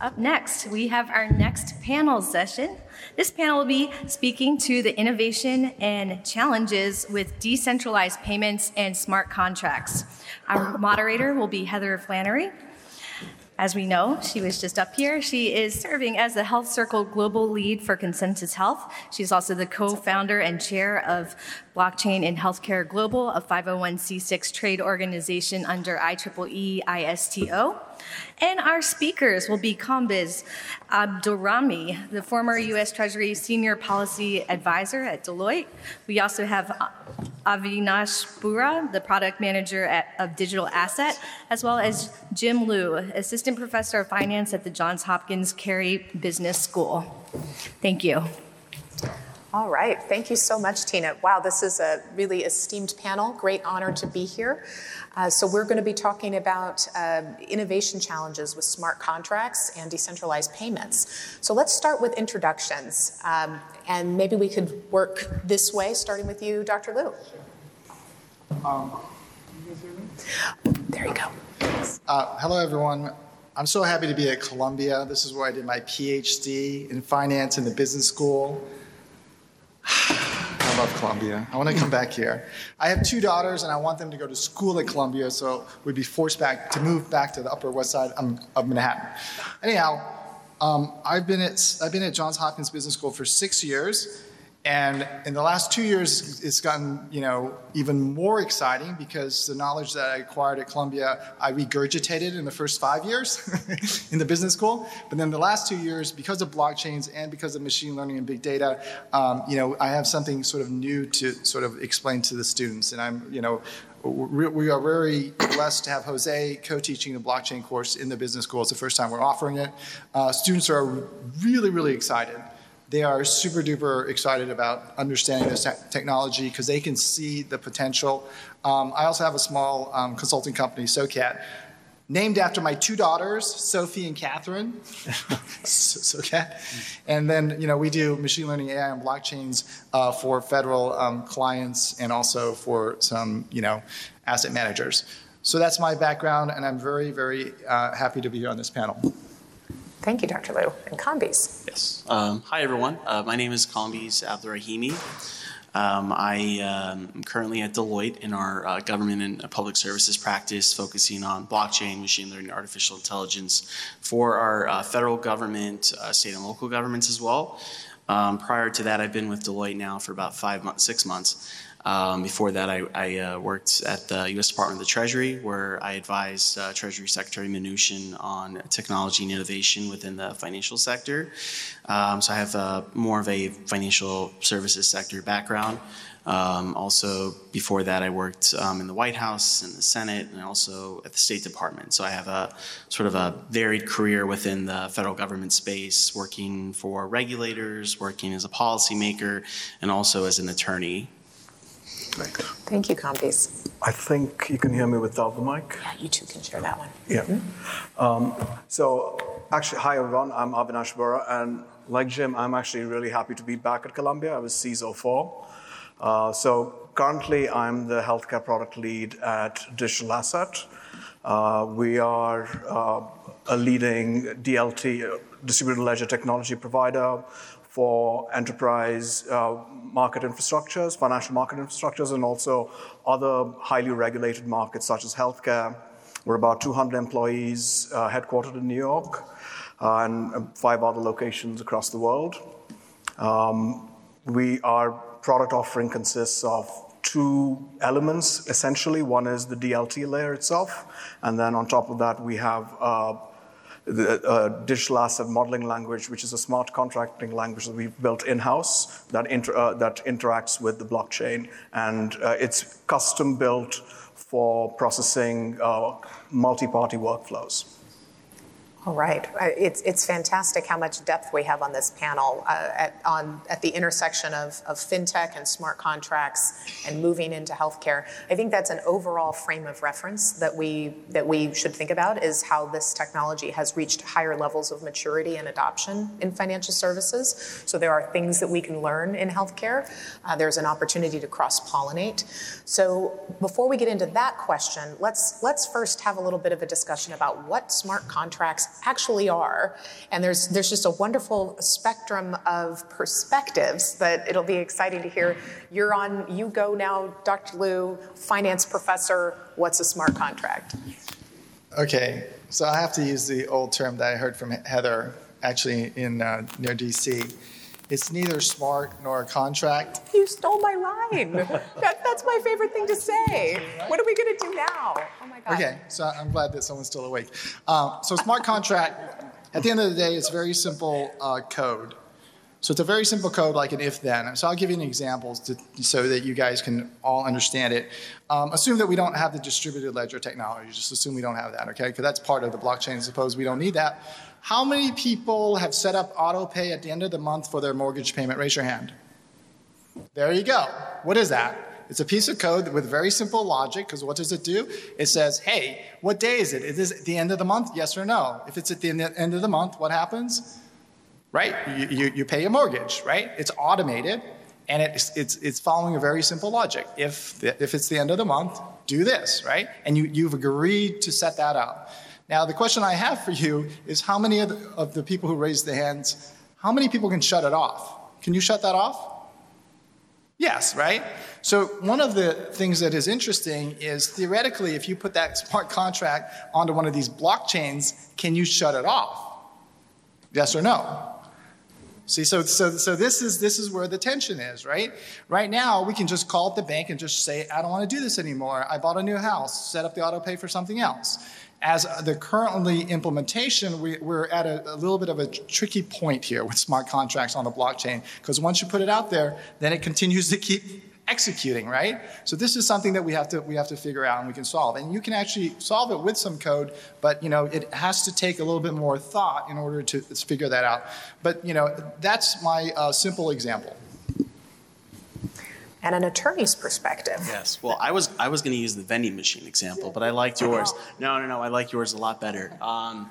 Up next, we have our next panel session. This panel will be speaking to the innovation and challenges with decentralized payments and smart contracts. Our moderator will be Heather Flannery. As we know, she was just up here. She is serving as the Health Circle Global Lead for ConsenSys Health. She's also the co founder and chair of Blockchain in Healthcare Global, a 501c6 trade organization under IEEE ISTO. And our speakers will be Kambiz Abdulrahmi, the former U.S. Treasury Senior Policy Advisor at Deloitte. We also have Avinash Burra, the Product Manager at, of Digital Asset, as well as Jim Liu, Assistant Professor of Finance at the Johns Hopkins Carey Business School. Thank you. All right. Thank you so much, Tina. Wow, this is a really esteemed panel. Great honor to be here. Uh, so, we're going to be talking about uh, innovation challenges with smart contracts and decentralized payments. So, let's start with introductions. Um, and maybe we could work this way, starting with you, Dr. Liu. Um, there you go. Uh, hello, everyone. I'm so happy to be at Columbia. This is where I did my PhD in finance in the business school. I love Columbia. I want to come back here. I have two daughters, and I want them to go to school at Columbia, so we'd be forced back to move back to the Upper West Side of Manhattan. Anyhow, um, I've been at I've been at Johns Hopkins Business School for six years, and in the last two years, it's gotten you know even more exciting because the knowledge that I acquired at Columbia, I regurgitated in the first five years in the business school. But then the last two years, because of blockchains and because of machine learning and big data, um, you know, I have something sort of new to sort of explain to the students, and I'm you know we are very blessed to have Jose co-teaching the blockchain course in the business school. It's the first time we're offering it. Uh, students are really, really excited they are super duper excited about understanding this te- technology because they can see the potential. Um, I also have a small um, consulting company, SoCat, named after my two daughters, Sophie and Catherine. SoCat. And then, you know, we do machine learning, AI, and blockchains uh, for federal um, clients and also for some, you know, asset managers. So that's my background, and I'm very, very uh, happy to be here on this panel. Thank you, Dr. Liu. And Kambiz. Yes. Um, hi, everyone. Uh, my name is Kambiz Abdurrahimi. Um, I um, am currently at Deloitte in our uh, government and public services practice, focusing on blockchain, machine learning, artificial intelligence for our uh, federal government, uh, state and local governments as well. Um, prior to that, I've been with Deloitte now for about five months, six months. Um, before that, I, I uh, worked at the U.S. Department of the Treasury, where I advised uh, Treasury Secretary Mnuchin on technology and innovation within the financial sector. Um, so I have uh, more of a financial services sector background. Um, also, before that, I worked um, in the White House, in the Senate, and also at the State Department. So I have a sort of a varied career within the federal government space, working for regulators, working as a policymaker, and also as an attorney Thank you, Kambiz. I think you can hear me without the mic. Yeah, you two can share that one. Yeah. Mm-hmm. Um, so, actually, hi everyone. I'm Avinash Burra, and like Jim, I'm actually really happy to be back at Columbia. I was CISO 4. Uh, so, currently, I'm the healthcare product lead at Digital Asset. Uh, we are uh, a leading DLT, uh, distributed ledger technology provider for enterprise uh, market infrastructures, financial market infrastructures, and also other highly regulated markets such as healthcare. We're about 200 employees uh, headquartered in New York uh, and five other locations across the world. Um, we, our product offering consists of two elements essentially. One is the DLT layer itself, and then on top of that, we have uh, the uh, digital asset modeling language, which is a smart contracting language that we've built in-house that, inter- uh, that interacts with the blockchain, and uh, it's custom built for processing uh, multi-party workflows. Right. It's, it's fantastic how much depth we have on this panel uh, at, on, at the intersection of, of fintech and smart contracts and moving into healthcare. I think that's an overall frame of reference that we, that we should think about is how this technology has reached higher levels of maturity and adoption in financial services. So there are things that we can learn in healthcare. Uh, there's an opportunity to cross-pollinate. So before we get into that question, let's, let's first have a little bit of a discussion about what smart contracts actually are. And there's, there's just a wonderful spectrum of perspectives that it'll be exciting to hear. You're on, you go now, Dr. Liu, finance professor. What's a smart contract? Okay, so I have to use the old term that I heard from Heather actually in uh, near DC. It's neither smart nor a contract. You stole my line. that, that's my favorite thing to say. What are we going to do now? Oh my God. Okay, so I'm glad that someone's still awake. Uh, so, smart contract, at the end of the day, it's very simple uh, code. So, it's a very simple code like an if then. So, I'll give you an example to, so that you guys can all understand it. Um, assume that we don't have the distributed ledger technology. Just assume we don't have that, okay? Because that's part of the blockchain. Suppose we don't need that. How many people have set up auto pay at the end of the month for their mortgage payment? Raise your hand. There you go. What is that? It's a piece of code with very simple logic because what does it do? It says, hey, what day is it? Is it the end of the month? Yes or no? If it's at the end of the month, what happens? Right? You, you, you pay a mortgage, right? It's automated and it's, it's, it's following a very simple logic. If, the, if it's the end of the month, do this, right? And you, you've agreed to set that up. Now, the question I have for you is how many of the, of the people who raised their hands, how many people can shut it off? Can you shut that off? Yes, right? So, one of the things that is interesting is theoretically, if you put that smart contract onto one of these blockchains, can you shut it off? Yes or no? See, so, so, so this, is, this is where the tension is, right? Right now, we can just call up the bank and just say, I don't want to do this anymore. I bought a new house, set up the auto pay for something else as the currently implementation, we, are at a, a, little bit of a tricky point here with smart contracts on the blockchain, because once you put it out there, then it continues to keep executing, right? So this is something that we have to we have to figure out and we can solve. And you can actually solve it with some code, but you know it has to take a little bit more thought in order to figure that out. But you know that's my uh, simple example and an attorney's perspective. Yes. Well, I was I was going to use the vending machine example, but I liked yours. No, no, no. I like yours a lot better. Um,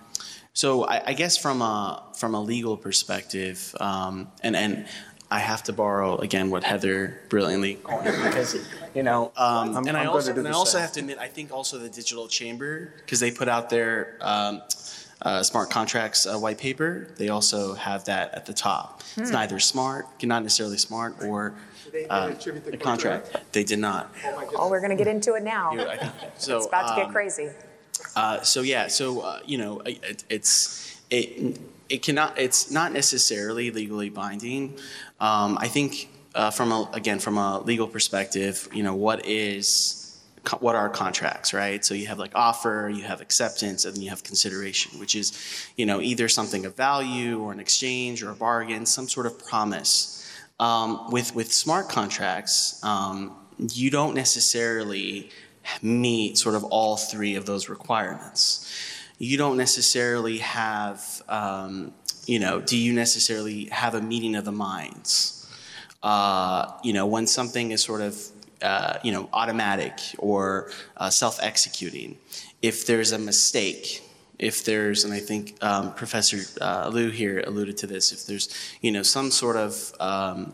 so I, I, guess from a from a legal perspective, um, and and I have to borrow again what Heather brilliantly because you know, um, and I also and I also have to admit I think also the digital chamber because they put out their. Um, uh, smart contracts uh, white paper, they also have that at the top. Hmm. It's neither smart, not necessarily smart, or uh, the contract. They did not. Oh, we're going to get into it now. You, I, so, it's about to get um, crazy. Uh, so yeah, so uh, you know, it, it's it it cannot it's not necessarily legally binding. Um, I think uh, from a, again from a legal perspective, you know, what is what are contracts, right? So you have like offer, you have acceptance, and then you have consideration, which is, you know, either something of value or an exchange or a bargain, some sort of promise um, with with smart contracts, um, you don't necessarily meet sort of all three of those requirements. You don't necessarily have, um, you know, do you necessarily have a meeting of the minds? Uh, you know, when something is sort of, uh, you know, automatic or uh, self-executing, if there's a mistake, if there's, and I think um, Professor uh, Liu here alluded to this, if there's, you know, some sort of um,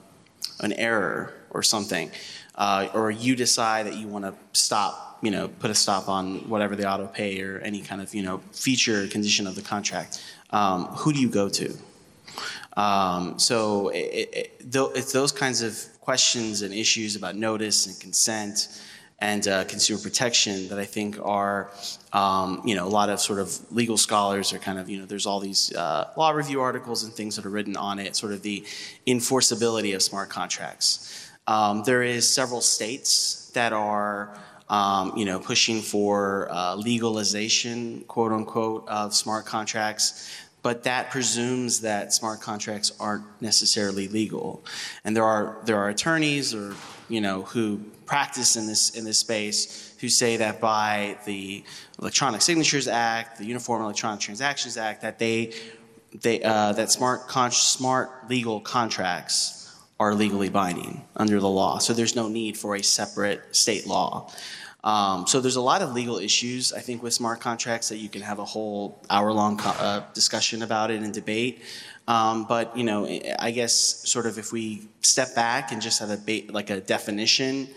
an error or something, uh, or you decide that you want to stop, you know, put a stop on whatever the auto pay or any kind of, you know, feature or condition of the contract, um, who do you go to? Um, so it, it, it's those kinds of questions and issues about notice and consent and uh, consumer protection that I think are, um, you know, a lot of sort of legal scholars are kind of, you know, there's all these uh, law review articles and things that are written on it, sort of the enforceability of smart contracts. Um, there is several states that are, um, you know, pushing for uh, legalization, quote unquote, of smart contracts but that presumes that smart contracts aren't necessarily legal. And there are there are attorneys or you know who practice in this in this space who say that by the Electronic Signatures Act, the Uniform Electronic Transactions Act, that they they uh, that smart con- smart legal contracts are legally binding under the law. So there's no need for a separate state law. Um, so there's a lot of legal issues I think with smart contracts that you can have a whole hour long co- uh, discussion about it and debate. Um, but you know, I guess sort of if we step back and just have a ba- like a definition,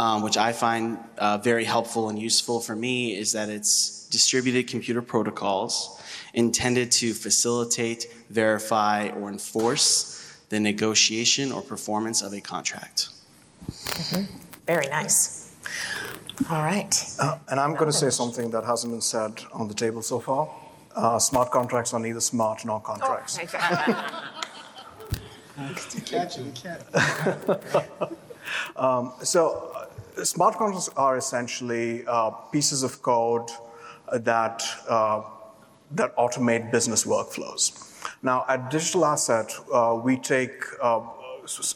um, which I find uh, very helpful and useful for me, is that it's distributed computer protocols intended to facilitate, verify, or enforce the negotiation or performance of a contract. Very nice. All right. Uh, and I'm going to say something that hasn't been said on the table so far. Uh, smart contracts are neither smart nor contracts. Catch it, you can't. So, uh, smart contracts are essentially uh, pieces of code that, uh, that automate business workflows. Now, at Digital Asset, uh, we, take, uh,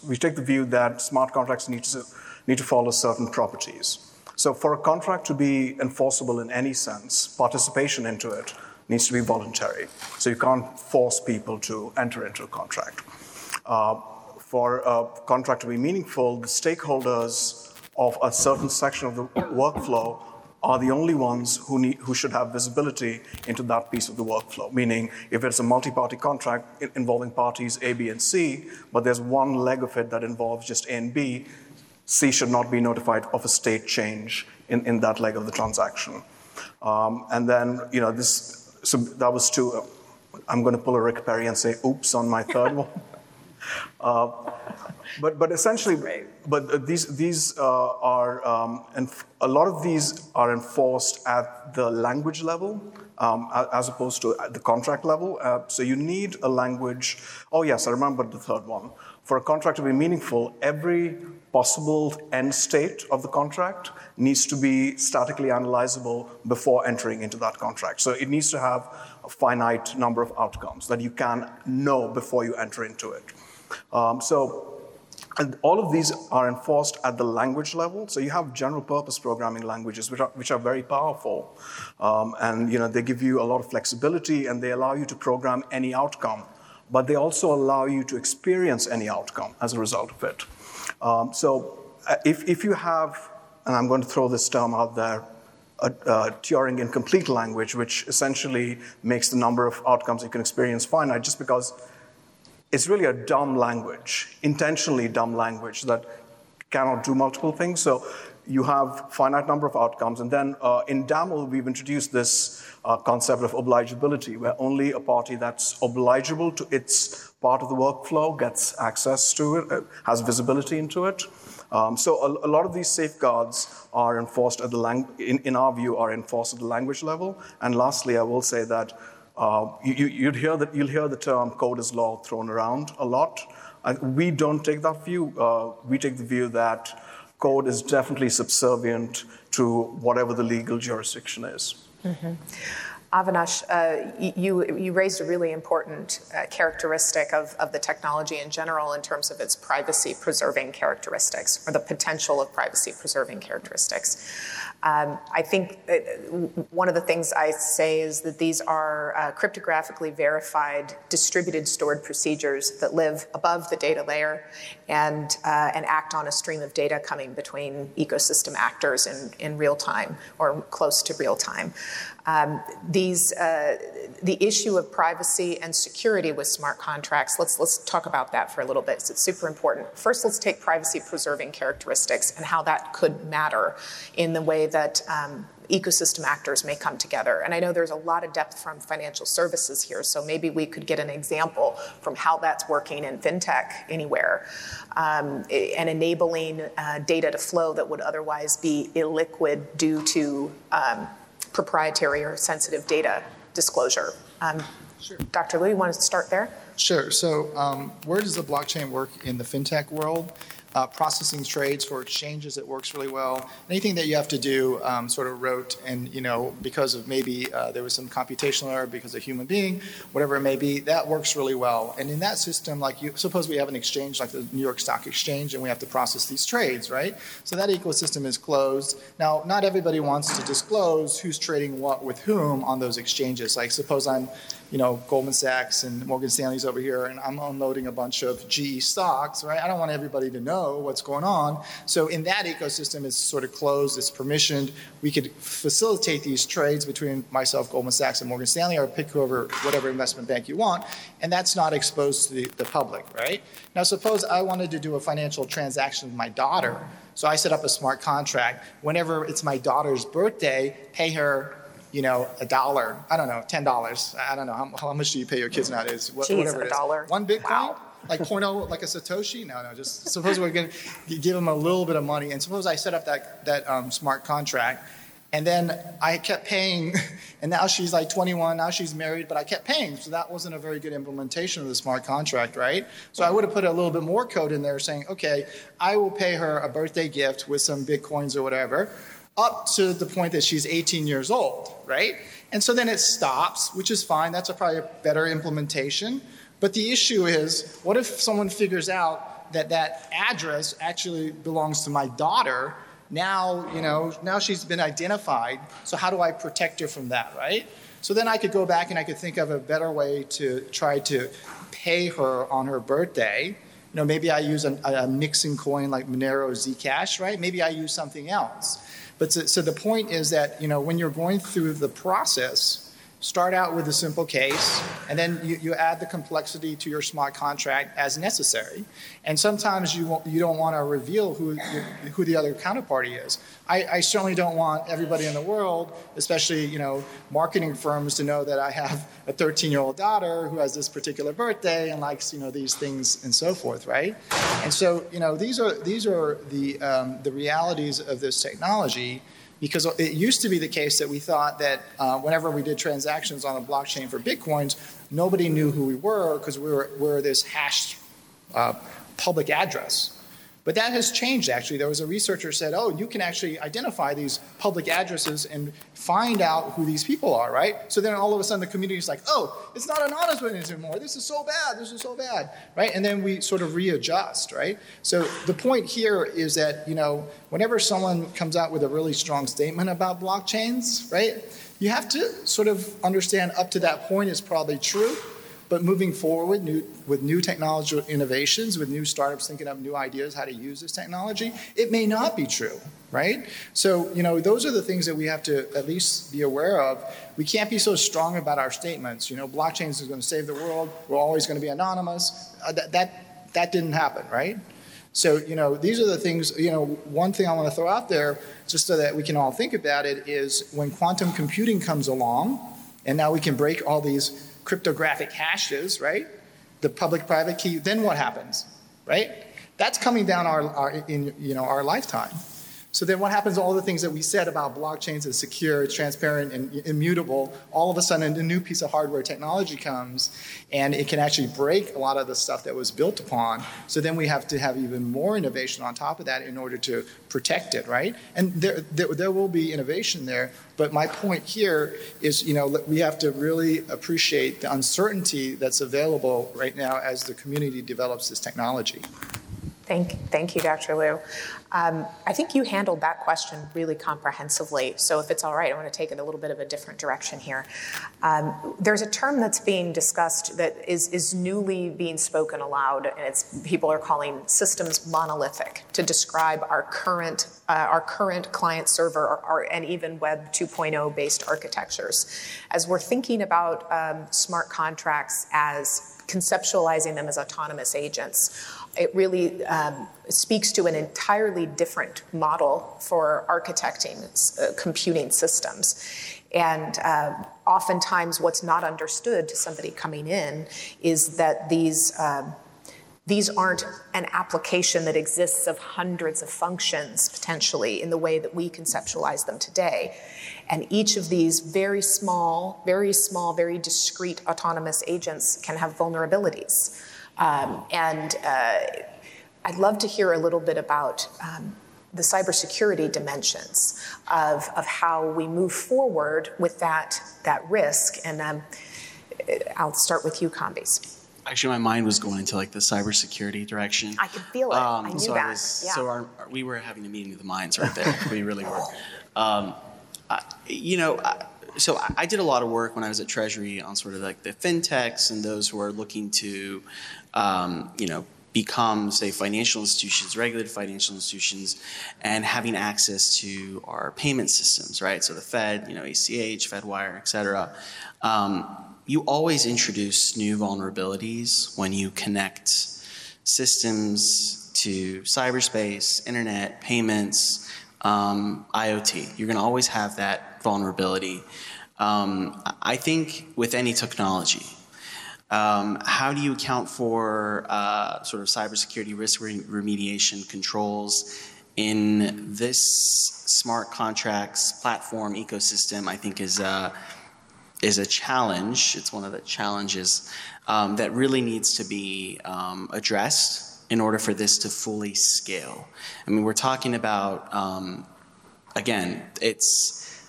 we take the view that smart contracts need to, need to follow certain properties. So, for a contract to be enforceable in any sense, participation into it needs to be voluntary. So, you can't force people to enter into a contract. Uh, for a contract to be meaningful, the stakeholders of a certain section of the workflow are the only ones who, need, who should have visibility into that piece of the workflow. Meaning, if it's a multi party contract involving parties A, B, and C, but there's one leg of it that involves just A and B, C should not be notified of a state change in, in that leg of the transaction. Um, and then, you know, this, so that was two. I'm going to pull a Rick Perry and say, oops, on my third one. Uh, but, but essentially, but these, these uh, are, um, and a lot of these are enforced at the language level um, as opposed to at the contract level. Uh, so you need a language. Oh, yes, I remember the third one. For a contract to be meaningful, every possible end state of the contract needs to be statically analyzable before entering into that contract. So it needs to have a finite number of outcomes that you can know before you enter into it. Um, so and all of these are enforced at the language level. So you have general purpose programming languages, which are, which are very powerful. Um, and you know, they give you a lot of flexibility and they allow you to program any outcome. But they also allow you to experience any outcome as a result of it. Um, so uh, if, if you have, and I'm going to throw this term out there, a, a Turing incomplete language, which essentially makes the number of outcomes you can experience finite just because it's really a dumb language, intentionally dumb language that cannot do multiple things. So you have finite number of outcomes. And then uh, in DAML, we've introduced this uh, concept of obligeability, where only a party that's obligeable to its part of the workflow gets access to it, uh, has visibility into it. Um, so a, a, lot of these safeguards are enforced at the lang- in, in our view, are enforced at the language level. And lastly, I will say that uh, you, would hear that, you'll hear the term code is law thrown around a lot. we don't take that view. Uh, we take the view that code is definitely subservient to whatever the legal jurisdiction is. Mm-hmm. Avinash, uh, you, you raised a really important uh, characteristic of, of the technology in general in terms of its privacy preserving characteristics or the potential of privacy preserving characteristics. Um, I think one of the things I say is that these are uh, cryptographically verified distributed stored procedures that live above the data layer and, uh, and act on a stream of data coming between ecosystem actors in, in real time or close to real time. Um, these, uh, the issue of privacy and security with smart contracts, let's, let's talk about that for a little bit. It's super important. First, let's take privacy preserving characteristics and how that could matter in the way that um, ecosystem actors may come together. And I know there's a lot of depth from financial services here, so maybe we could get an example from how that's working in fintech anywhere um, and enabling uh, data to flow that would otherwise be illiquid due to um, proprietary or sensitive data disclosure. Um, sure. Dr. Liu, you want to start there? Sure. So, um, where does the blockchain work in the fintech world? Uh, processing trades for exchanges, it works really well. Anything that you have to do um, sort of rote and, you know, because of maybe uh, there was some computational error because of human being, whatever it may be, that works really well. And in that system, like you, suppose we have an exchange like the New York Stock Exchange and we have to process these trades, right? So that ecosystem is closed. Now, not everybody wants to disclose who's trading what with whom on those exchanges. Like suppose I'm you know, Goldman Sachs and Morgan Stanley's over here, and I'm unloading a bunch of GE stocks, right? I don't want everybody to know what's going on. So in that ecosystem, it's sort of closed, it's permissioned. We could facilitate these trades between myself, Goldman Sachs, and Morgan Stanley, or pick whoever, whatever investment bank you want, and that's not exposed to the, the public, right? Now, suppose I wanted to do a financial transaction with my daughter. So I set up a smart contract. Whenever it's my daughter's birthday, pay her you know, a dollar, I don't know, ten dollars. I don't know how, how much do you pay your kids nowadays? What, Jeez, whatever a it is. dollar? One Bitcoin. Wow. Like point oh, like a Satoshi? No, no. Just suppose we're going to give them a little bit of money, and suppose I set up that that um, smart contract, and then I kept paying, and now she's like 21, now she's married, but I kept paying. So that wasn't a very good implementation of the smart contract, right? So I would have put a little bit more code in there saying, okay, I will pay her a birthday gift with some bitcoins or whatever, up to the point that she's 18 years old, right? And so then it stops, which is fine. That's a probably a better implementation. But the issue is, what if someone figures out that that address actually belongs to my daughter? Now, you know, now she's been identified. So how do I protect her from that, right? So then I could go back and I could think of a better way to try to pay her on her birthday. You know, maybe I use a, a mixing coin like Monero Zcash, right? Maybe I use something else. But so, so the point is that, you know, when you're going through the process, start out with a simple case, and then you, you add the complexity to your smart contract as necessary. And sometimes you, won't, you don't want to reveal who, who the other counterparty is. I, I certainly don't want everybody in the world, especially you know marketing firms, to know that I have a 13-year-old daughter who has this particular birthday and likes you know these things and so forth, right? And so you know these are these are the um, the realities of this technology because it used to be the case that we thought that uh, whenever we did transactions on a blockchain for bitcoins, nobody knew who we were because we were, we were this hashed uh, public address. But that has changed actually. There was a researcher said, "Oh, you can actually identify these public addresses and find out who these people are, right?" So then all of a sudden the community is like, "Oh, it's not anonymous anymore. This is so bad. This is so bad." Right? And then we sort of readjust, right? So the point here is that, you know, whenever someone comes out with a really strong statement about blockchains, right? You have to sort of understand up to that point is probably true. But moving forward new, with new technological innovations, with new startups thinking up new ideas how to use this technology, it may not be true, right? So, you know, those are the things that we have to at least be aware of. We can't be so strong about our statements. You know, blockchains is going to save the world. We're always going to be anonymous. Uh, that, that, that didn't happen, right? So, you know, these are the things, you know, one thing I want to throw out there, just so that we can all think about it, is when quantum computing comes along, and now we can break all these cryptographic hashes, right? The public-private key. Then what happens, right? That's coming down our, our in you know our lifetime. So then what happens to all the things that we said about blockchains as secure, transparent, and immutable? All of a sudden, a new piece of hardware technology comes, and it can actually break a lot of the stuff that was built upon. So then we have to have even more innovation on top of that in order to protect it, right? And there, there, there will be innovation there. But my point here is, you know, we have to really appreciate the uncertainty that's available right now as the community develops this technology. Thank, thank you, Dr. Liu. Um, I think you handled that question really comprehensively. So, if it's all right, I want to take it a little bit of a different direction here. Um, there's a term that's being discussed that is, is newly being spoken aloud, and it's people are calling systems monolithic to describe our current uh, our current client server or, and even Web 2.0 based architectures. As we're thinking about um, smart contracts as conceptualizing them as autonomous agents it really um, speaks to an entirely different model for architecting uh, computing systems. And uh, oftentimes, what's not understood to somebody coming in is that these. Um, these aren't an application that exists of hundreds of functions potentially in the way that we conceptualize them today. And each of these very small, very small, very discrete autonomous agents can have vulnerabilities. Um, and uh, I'd love to hear a little bit about um, the cybersecurity dimensions of, of how we move forward with that, that risk. And um, I'll start with you, Kambiz. Actually, my mind was going into like the cybersecurity direction. I could feel it. Um, I knew so that. Was, yeah. So our, we were having a meeting of the minds right there. we really were. Um, I, you know, I, so I did a lot of work when I was at Treasury on sort of like the fintechs and those who are looking to, um, you know, become, say, financial institutions, regulated financial institutions, and having access to our payment systems, right? So the Fed, you know, ACH, FedWire, et cetera. Um, you always introduce new vulnerabilities when you connect systems to cyberspace, internet, payments, um, IoT. You're going to always have that vulnerability. Um, I think with any technology, um, how do you account for uh, sort of cybersecurity risk re- remediation controls in this smart contracts platform ecosystem? I think is a, is a challenge. It's one of the challenges um, that really needs to be um, addressed in order for this to fully scale. I mean, we're talking about um, again, it's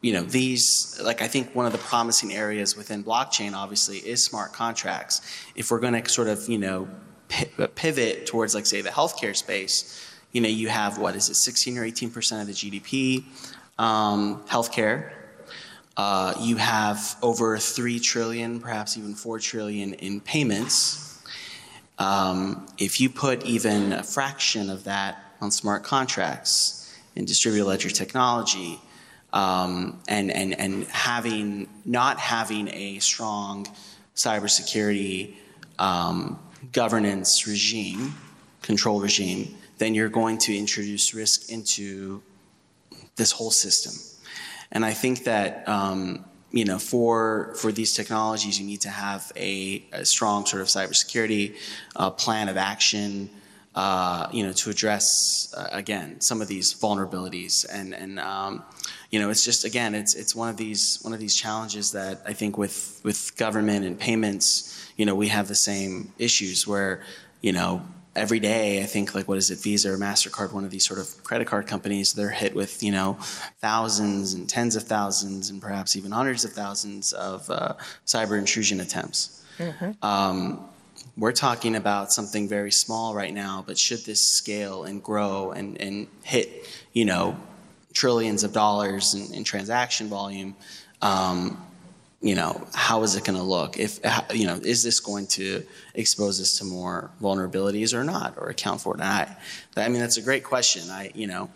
you know, these, like I think one of the promising areas within blockchain obviously is smart contracts. If we're going to sort of, you know, pivot towards like say the healthcare space, you know, you have what is it, 16 or 18 percent of the GDP, um, healthcare. Uh, you have over three trillion, perhaps even four trillion in payments. Um, if you put even a fraction of that on smart contracts and distributed ledger technology, um, and, and, and having, not having a strong cybersecurity um, governance regime, control regime, then you're going to introduce risk into this whole system. And I think that um, you know for for these technologies, you need to have a, a strong sort of cybersecurity uh, plan of action. Uh, you know, to address uh, again some of these vulnerabilities and and um, you know, it's just again, it's it's one of these one of these challenges that I think with with government and payments, you know, we have the same issues where, you know, every day I think like what is it, Visa or Mastercard, one of these sort of credit card companies, they're hit with you know thousands and tens of thousands and perhaps even hundreds of thousands of uh, cyber intrusion attempts. Mm-hmm. Um, we're talking about something very small right now, but should this scale and grow and, and hit, you know, trillions of dollars in, in transaction volume, um, you know, how is it going to look? If you know, is this going to expose us to more vulnerabilities or not, or account for it? And I, I mean, that's a great question. I, you know,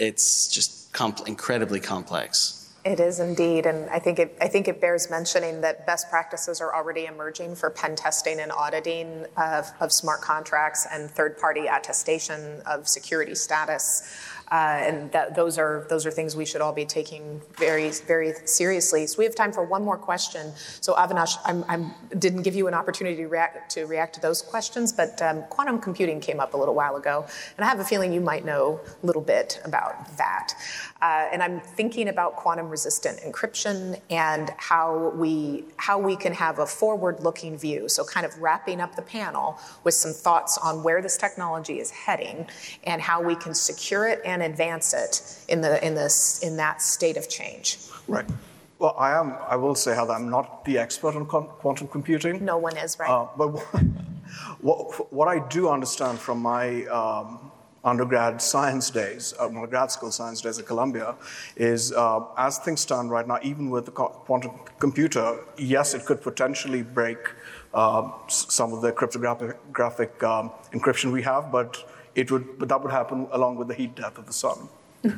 it's just comp- incredibly complex. It is indeed, and I think it, I think it bears mentioning that best practices are already emerging for pen testing and auditing of, of smart contracts and third-party attestation of security status. Uh, and that, those are those are things we should all be taking very very seriously. So we have time for one more question. So Avinash, I didn't give you an opportunity to react to react to those questions, but um, quantum computing came up a little while ago, and I have a feeling you might know a little bit about that. Uh, and I'm thinking about quantum resistant encryption and how we how we can have a forward looking view. So kind of wrapping up the panel with some thoughts on where this technology is heading and how we can secure it and and advance it in, the, in, this, in that state of change. Right. Well, I am. I will say, Heather, I'm not the expert on quantum computing. No one is, right? Uh, but what, what, I do understand from my um, undergrad science days, uh, my grad school science days at Columbia, is uh, as things stand right now, even with the quantum computer, yes, it could potentially break uh, some of the cryptographic um, encryption we have, but it would, but that would happen along with the heat death of the sun.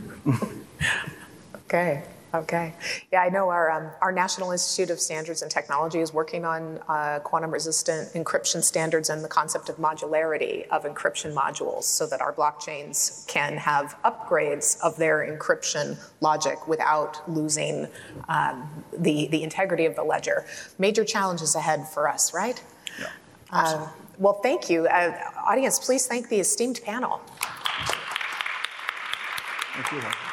okay. Okay. Yeah, I know our, um, our National Institute of Standards and Technology is working on uh, quantum resistant encryption standards and the concept of modularity of encryption modules so that our blockchains can have upgrades of their encryption logic without losing um, the, the integrity of the ledger. Major challenges ahead for us, right? Yeah. Uh, well, thank you. Uh, audience, please thank the esteemed panel. Thank you.